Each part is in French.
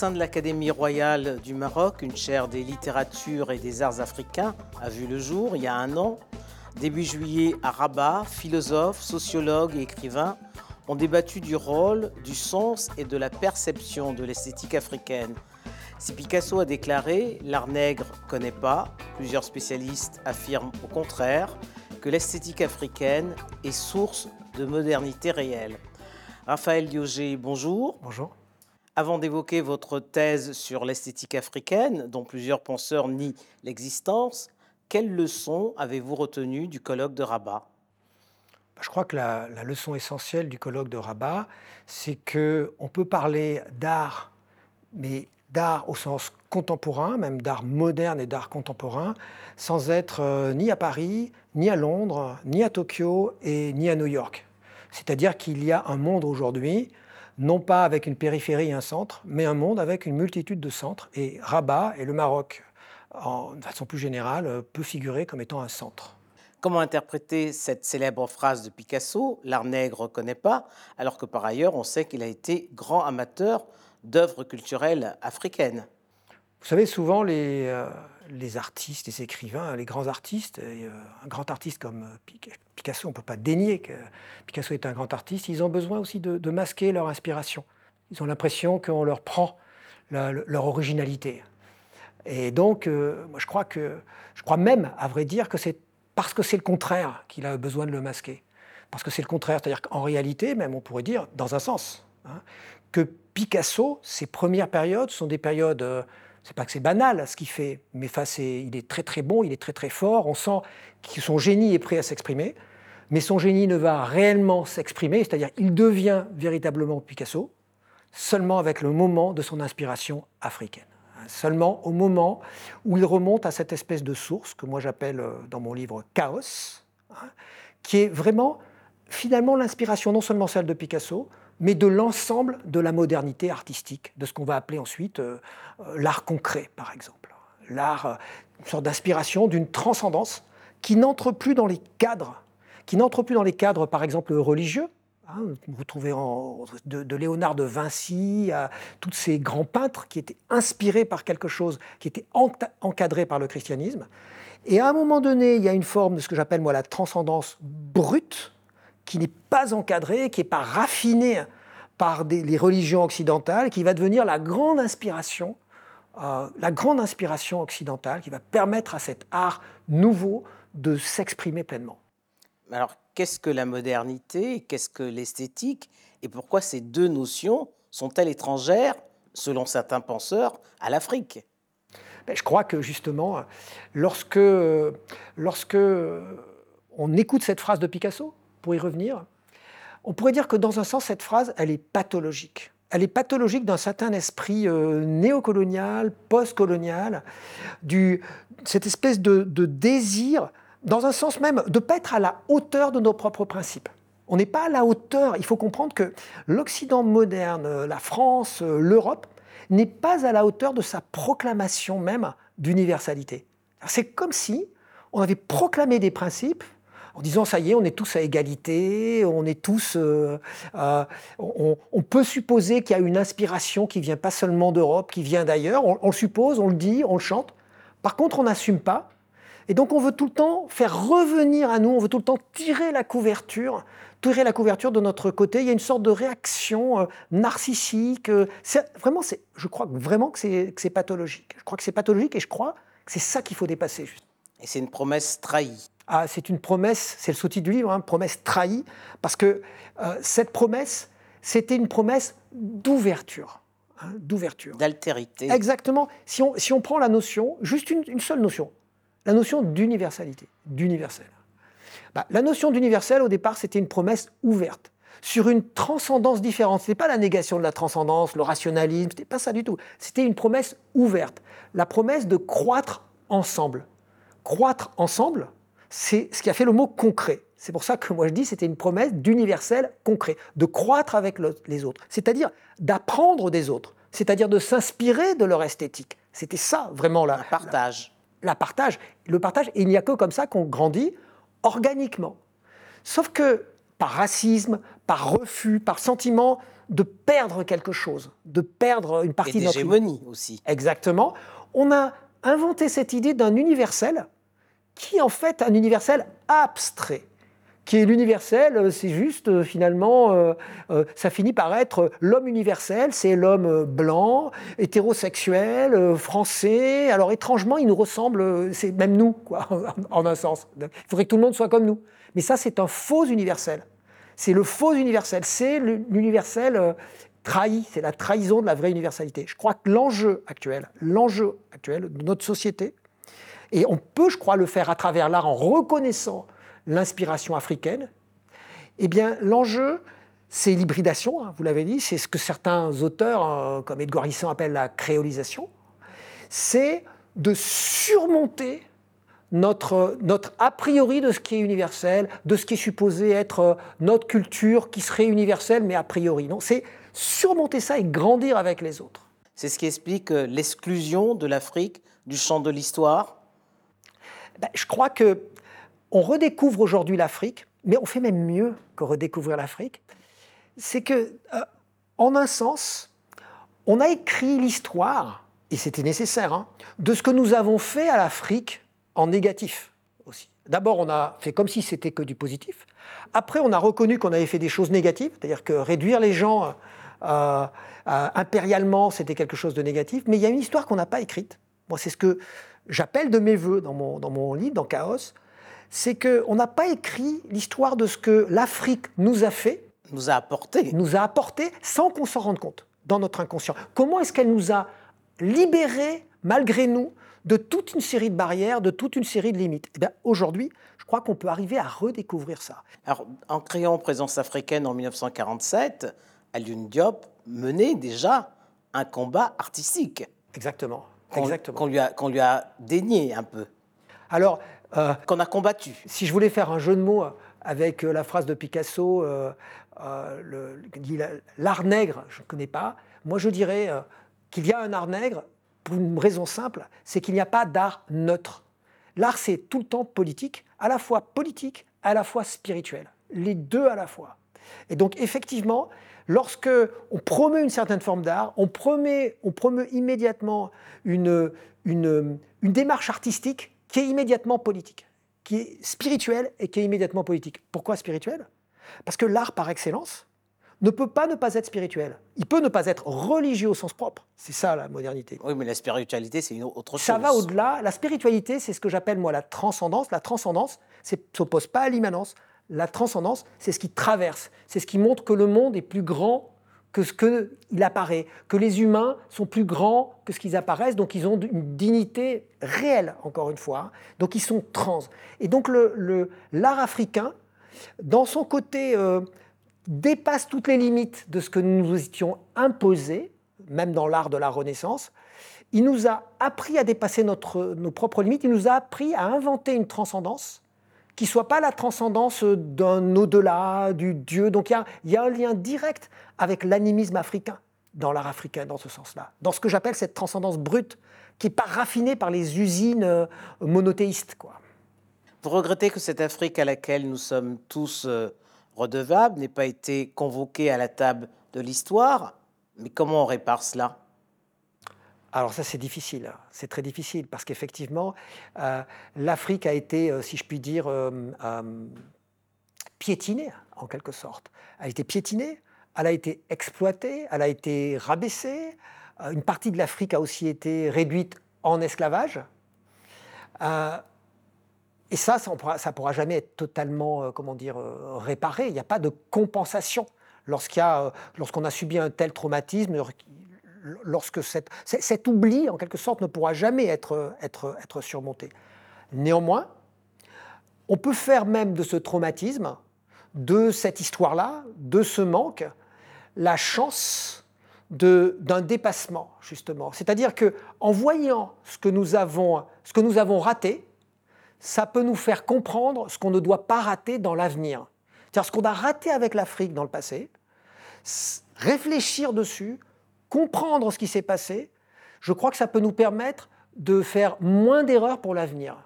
Sein de l'Académie royale du Maroc, une chaire des littératures et des arts africains a vu le jour il y a un an. Début juillet à Rabat, philosophes, sociologues et écrivains ont débattu du rôle, du sens et de la perception de l'esthétique africaine. Si Picasso a déclaré L'art nègre connaît pas, plusieurs spécialistes affirment au contraire que l'esthétique africaine est source de modernité réelle. Raphaël Diogé, bonjour. Bonjour. Avant d'évoquer votre thèse sur l'esthétique africaine, dont plusieurs penseurs nient l'existence, quelles leçons avez-vous retenues du colloque de Rabat? Je crois que la, leçon essentielle du colloque de Rabat, c'est que on peut parler d'art, mais d'art au sens contemporain, même d'art moderne et d'art contemporain, sans être euh, ni à Paris, ni à Londres, ni à Tokyo et ni à New York. C'est-à-dire qu'il y a un monde aujourd'hui non pas avec une périphérie et un centre, mais un monde avec une multitude de centres. Et Rabat et le Maroc, en, de façon plus générale, euh, peut figurer comme étant un centre. Comment interpréter cette célèbre phrase de Picasso, L'art nègre ne connaît pas, alors que par ailleurs on sait qu'il a été grand amateur d'œuvres culturelles africaines? Vous savez, souvent les, euh, les artistes, les écrivains, les grands artistes, euh, un grand artiste comme Picasso, on ne peut pas dénier que Picasso est un grand artiste, ils ont besoin aussi de, masquer leur inspiration. Ils ont l'impression qu'on leur prend leur originalité. Et donc, euh, moi, je crois que, je crois même, à vrai dire, que c'est parce que c'est le contraire qu'il a besoin de le masquer. Parce que c'est le contraire, c'est-à-dire qu'en réalité, même, on pourrait dire, dans un sens, hein, que Picasso, ses premières périodes sont des périodes euh, c'est pas que c'est banal ce qu'il fait, mais face, il est très très bon, il est très très fort. On sent que son génie est prêt à s'exprimer, mais son génie ne va réellement s'exprimer, c'est-à-dire il devient véritablement Picasso seulement avec le moment de son inspiration africaine. Seulement au moment où il remonte à cette espèce de source que moi j'appelle euh, dans mon livre chaos, hein, qui est vraiment finalement l'inspiration non seulement celle de Picasso, mais de l'ensemble de la modernité artistique, de ce qu'on va appeler ensuite euh, euh, l'art concret, par exemple. L'art, euh, une sorte d'inspiration, d'une transcendance qui n'entre plus dans les cadres, qui n'entre plus dans les cadres, par exemple, religieux. Hein, vous trouvez en, de, Léonard de Vinci à tous ces grands peintres qui étaient inspirés par quelque chose, qui était encadré par le christianisme. Et à un moment donné, il y a une forme de ce que j'appelle moi la transcendance brute, qui n'est pas encadré, qui n'est pas raffiné par les religions occidentales, qui va devenir la grande inspiration, euh, la grande inspiration occidentale, qui va permettre à cet art nouveau de s'exprimer pleinement. Alors, qu'est-ce que la modernité, qu'est-ce que l'esthétique, et pourquoi ces deux notions sont-elles étrangères, selon certains penseurs, à l'Afrique? Ben, Je crois que justement, lorsque, lorsque on écoute cette phrase de Picasso, pour y revenir, on pourrait dire que dans un sens, cette phrase, elle est pathologique. Elle est pathologique d'un certain esprit euh, néocolonial, postcolonial, du, cette espèce de, désir, dans un sens même, de ne pas être à la hauteur de nos propres principes. On n'est pas à la hauteur. Il faut comprendre que l'Occident moderne, la France, l'Europe, n'est pas à la hauteur de sa proclamation même d'universalité. C'est comme si on avait proclamé des principes en disant ça y est, on est tous à égalité, on est tous, euh, euh, on, peut supposer qu'il y a une inspiration qui vient pas seulement d'Europe, qui vient d'ailleurs. On, le suppose, on le dit, on le chante. Par contre, on n'assume pas. Et donc, on veut tout le temps faire revenir à nous, on veut tout le temps tirer la couverture, tirer la couverture de notre côté. Il y a une sorte de réaction euh, narcissique. vraiment, je crois vraiment que c'est pathologique. Je crois que c'est pathologique et je crois que c'est ça qu'il faut dépasser. Et c'est une promesse trahie. Ah, c'est une promesse, c'est le sous-titre du livre, hein, promesse trahie, parce que euh, cette promesse, c'était une promesse d'ouverture. Hein, d'ouverture. D'altérité. Exactement. Si on, si on prend la notion, juste une, seule notion, la notion d'universalité, d'universel. Bah, la notion d'universel, au départ, c'était une promesse ouverte sur une transcendance différente. Ce n'est pas la négation de la transcendance, le rationalisme, ce n'était pas ça du tout. C'était une promesse ouverte, la promesse de croître ensemble. Croître ensemble, c'est ce qui a fait le mot concret. C'est pour ça que moi je dis c'était une promesse d'universel concret, de croître avec les autres, c'est-à-dire d'apprendre des autres, c'est-à-dire de s'inspirer de leur esthétique. C'était ça vraiment la, partage. La, partage, le partage. Et il n'y a que comme ça qu'on grandit organiquement. Sauf que par racisme, par refus, par sentiment de perdre quelque chose, de perdre une partie de notre aussi. Exactement. On a inventé cette idée d'un universel qui est en fait un universel abstrait qui est l'universel, euh, c'est juste euh, finalement, euh, ça finit par être l'homme universel, c'est l'homme blanc, hétérosexuel, français. Alors étrangement, il nous ressemble, c'est même nous, quoi, en un sens. Il faudrait que tout le monde soit comme nous. Mais ça, c'est un faux universel. C'est le faux universel, c'est l'universel trahi, c'est la trahison de la vraie universalité. Je crois que l'enjeu actuel, l'enjeu actuel de notre société, et on peut, je crois, le faire à travers l'art en reconnaissant l'inspiration africaine, eh bien, l'enjeu, c'est l'hybridation, hein, vous l'avez dit, c'est ce que certains auteurs, euh, comme Edgar Hisson, appellent la créolisation. C'est de surmonter notre, notre a priori de ce qui est universel, de ce qui est supposé être euh, notre culture qui serait universelle, mais a priori. Non, c'est surmonter ça et grandir avec les autres. C'est ce qui explique euh, l'exclusion de l'Afrique du champ de l'histoire ben, Je crois que on redécouvre aujourd'hui l'Afrique, mais on fait même mieux que redécouvrir l'Afrique. C'est que, euh, en un sens, on a écrit l'histoire, et c'était nécessaire, hein, de ce que nous avons fait à l'Afrique en négatif aussi. D'abord, on a fait comme si c'était que du positif. Après, on a reconnu qu'on avait fait des choses négatives, c'est-à-dire que réduire les gens euh, euh, impérialement, c'était quelque chose de négatif. Mais il y a une histoire qu'on n'a pas écrite. Moi, c'est ce que j'appelle de mes voeux dans mon, dans mon livre, dans Chaos c'est qu'on n'a pas écrit l'histoire de ce que l'Afrique nous a fait. Nous a apporté. Nous a apporté sans qu'on s'en rende compte dans notre inconscient. Comment est-ce qu'elle nous a libérés, malgré nous, de toute une série de barrières, de toute une série de limites? Eh Aujourd'hui, je crois qu'on peut arriver à redécouvrir ça. Alors, en créant Présence africaine en 1947, Alioune Diop menait déjà un combat artistique. Exactement. Qu'on lui, lui, a dénié un peu. Alors, euh, qu'on a combattu. Si je voulais faire un jeu de mots avec euh, la phrase de Picasso, euh, l'art nègre, je ne connais pas, moi je dirais qu'il y a un art nègre pour une raison simple, c'est qu'il n'y a pas d'art neutre. L'art, c'est tout le temps politique, à la fois politique, à la fois spirituel. Les deux à la fois. Et donc, effectivement, lorsque on promeut une certaine forme d'art, on promeut, on promeut immédiatement une, une, une démarche artistique qui est immédiatement politique, qui est spirituel et qui est immédiatement politique. Pourquoi spirituel Parce que l'art par excellence ne peut pas ne pas être spirituel. Il peut ne pas être religieux au sens propre. C'est ça la modernité. Oui, mais la spiritualité, c'est une autre chose. Ça va au-delà. La spiritualité, c'est ce que j'appelle moi la transcendance. La transcendance ne s'oppose pas à l'immanence. La transcendance, c'est ce qui traverse. C'est ce qui montre que le monde est plus grand que ce qu'il apparaît, que les humains sont plus grands que ce qu'ils apparaissent, donc ils ont une dignité réelle, encore une fois, donc ils sont trans. Et donc l'art le, africain, dans son côté, euh, dépasse toutes les limites de ce que nous nous étions imposés, même dans l'art de la Renaissance. Il nous a appris à dépasser notre, nos propres limites, il nous a appris à inventer une transcendance qui soit pas la transcendance d'un au-delà, du Dieu. Donc il y, a, un lien direct avec l'animisme africain, dans l'art africain, dans ce sens-là. Dans ce que j'appelle cette transcendance brute, qui pas raffinée par les usines euh, monothéistes. Quoi. Vous regrettez que cette Afrique à laquelle nous sommes tous euh, redevables n'ait pas été convoquée à la table de l'histoire, mais comment on répare cela? Alors ça c'est difficile, hein. c'est très difficile parce qu'effectivement euh, l'Afrique a été, euh, si je puis dire, euh, piétinée en quelque sorte. Elle a été piétinée, elle a été exploitée, elle a été rabaissée. une partie de l'Afrique a aussi été réduite en esclavage. et ça, ça ne pourra, jamais être totalement, comment dire, réparé. Il n'y a pas de compensation lorsqu'on a subi un tel traumatisme lorsque cet oubli, en quelque sorte, ne pourra jamais être, être, être surmonté. Néanmoins, on peut faire même de ce traumatisme, de cette histoire-là, de ce manque, la chance d'un dépassement, justement. C'est-à-dire que en voyant ce que nous avons, ce que nous avons raté, ça peut nous faire comprendre ce qu'on ne doit pas rater dans l'avenir. C'est-à-dire ce qu'on a raté avec l'Afrique dans le passé, réfléchir dessus, comprendre ce qui s'est passé, je crois que ça peut nous permettre de faire moins d'erreurs pour l'avenir.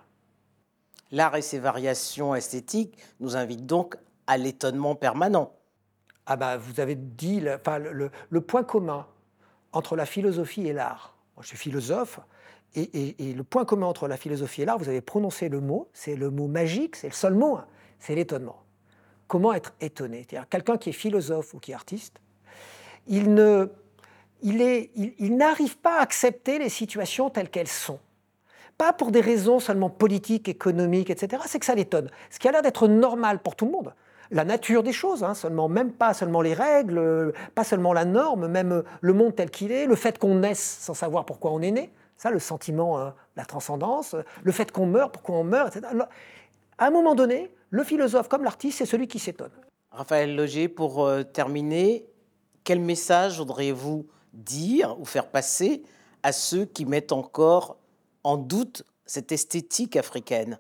L'art et ses variations esthétiques nous invitent donc à l'étonnement permanent. Ah bah, vous avez dit le, enfin, le, point commun entre la philosophie et l'art. Moi, je suis philosophe, et, le point commun entre la philosophie et l'art, vous avez prononcé le mot, c'est le mot magique, c'est le seul mot, hein, c'est l'étonnement. Comment être étonné? Quelqu'un qui est philosophe ou qui est artiste, il ne, il, n'arrive pas à accepter les situations telles qu'elles sont pas pour des raisons seulement politiques, économiques, etc. C'est que ça l'étonne. Ce qui a l'air d'être normal pour tout le monde. La nature des choses, hein, seulement, même pas seulement les règles, pas seulement la norme, même le monde tel qu'il est, le fait qu'on naisse sans savoir pourquoi on est né, ça, le sentiment, hein, la transcendance, le fait qu'on meurt, pourquoi on meurt, etc. À un moment donné, le philosophe comme l'artiste, c'est celui qui s'étonne. Raphaël Loger, pour euh, terminer, quel message voudriez-vous dire ou faire passer à ceux qui mettent encore en doute cette esthétique africaine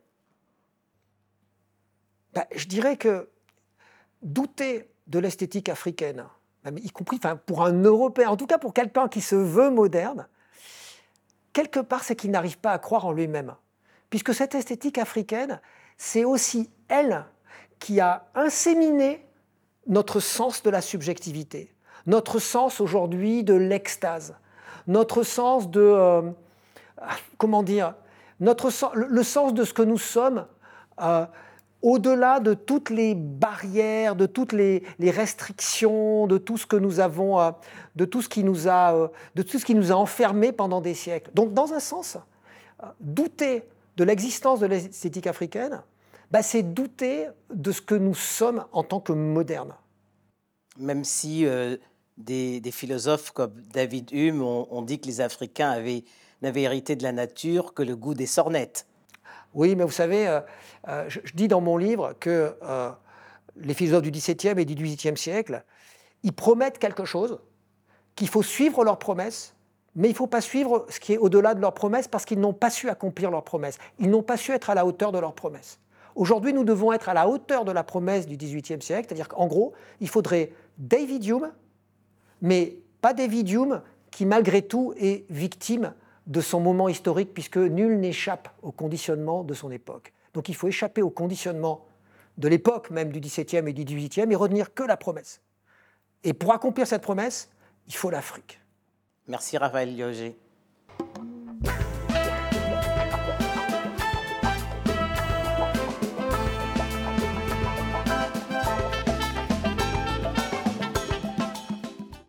bah, Je dirais que douter de l'esthétique africaine, y compris pour un Européen, en tout cas pour quelqu'un qui se veut moderne, quelque part c'est qu'il n'arrive pas à croire en lui-même. Puisque cette esthétique africaine, c'est aussi elle qui a inséminé notre sens de la subjectivité, notre sens aujourd'hui de l'extase, notre sens de, euh, comment dire, notre, le sens de ce que nous sommes, euh, au-delà de toutes les barrières, de toutes les, restrictions, de tout ce que nous avons, euh, de tout ce qui nous a, de tout ce qui nous a enfermés pendant des siècles. Donc, dans un sens, douter de l'existence de l'esthétique africaine, bah, c'est douter de ce que nous sommes en tant que modernes. Même si des, philosophes comme David Hume ont dit que les Africains avaient n'avait hérité de la nature que le goût des sornettes. Oui, mais vous savez, euh, euh, je, dis dans mon livre que euh, les philosophes du XVIIe et du XVIIIe siècle, ils promettent quelque chose, qu'il faut suivre leurs promesses, mais il ne faut pas suivre ce qui est au-delà de leurs promesses parce qu'ils n'ont pas su accomplir leurs promesses. Ils n'ont pas su être à la hauteur de leurs promesses. Aujourd'hui, nous devons être à la hauteur de la promesse du XVIIIe siècle, c'est-à-dire qu'en gros, il faudrait David Hume, mais pas David Hume qui, malgré tout, est victime de son moment historique, puisque nul n'échappe au conditionnement de son époque. Donc il faut échapper au conditionnement de l'époque même du XVIIe et du XVIIIe et retenir que la promesse. Et pour accomplir cette promesse, il faut l'Afrique. Merci Raphaël Lioger.